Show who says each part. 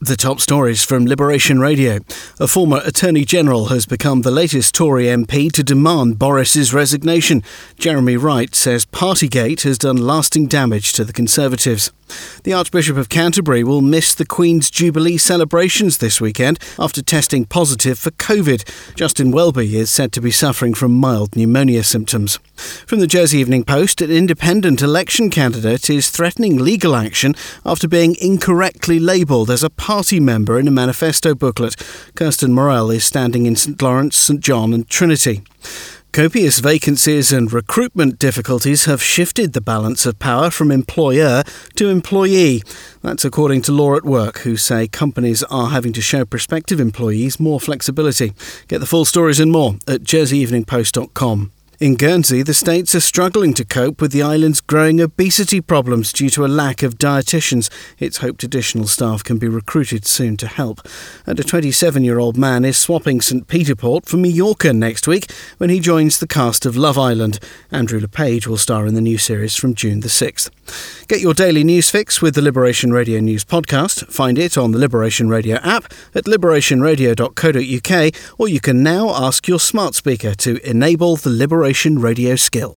Speaker 1: The top stories from Liberation Radio. A former Attorney General has become the latest Tory MP to demand Boris's resignation. Jeremy Wright says Partygate has done lasting damage to the Conservatives. The Archbishop of Canterbury will miss the Queen's Jubilee celebrations this weekend after testing positive for COVID. Justin Welby is said to be suffering from mild pneumonia symptoms. From the Jersey Evening Post, an independent election candidate is threatening legal action after being incorrectly labelled as a party member in a manifesto booklet. Kirsten Morel is standing in St Lawrence, St John, and Trinity. Copious vacancies and recruitment difficulties have shifted the balance of power from employer to employee. That's according to Law at Work, who say companies are having to show prospective employees more flexibility. Get the full stories and more at jerseyeveningpost.com. In Guernsey, the states are struggling to cope with the island's growing obesity problems due to a lack of dietitians. It's hoped additional staff can be recruited soon to help. And a 27 year old man is swapping St. Peter Port for Mallorca next week when he joins the cast of Love Island. Andrew Le Page will star in the new series from June the 6th. Get your daily news fix with the Liberation Radio News podcast. Find it on the Liberation Radio app at liberationradio.co.uk, or you can now ask your smart speaker to enable the Liberation Radio skill.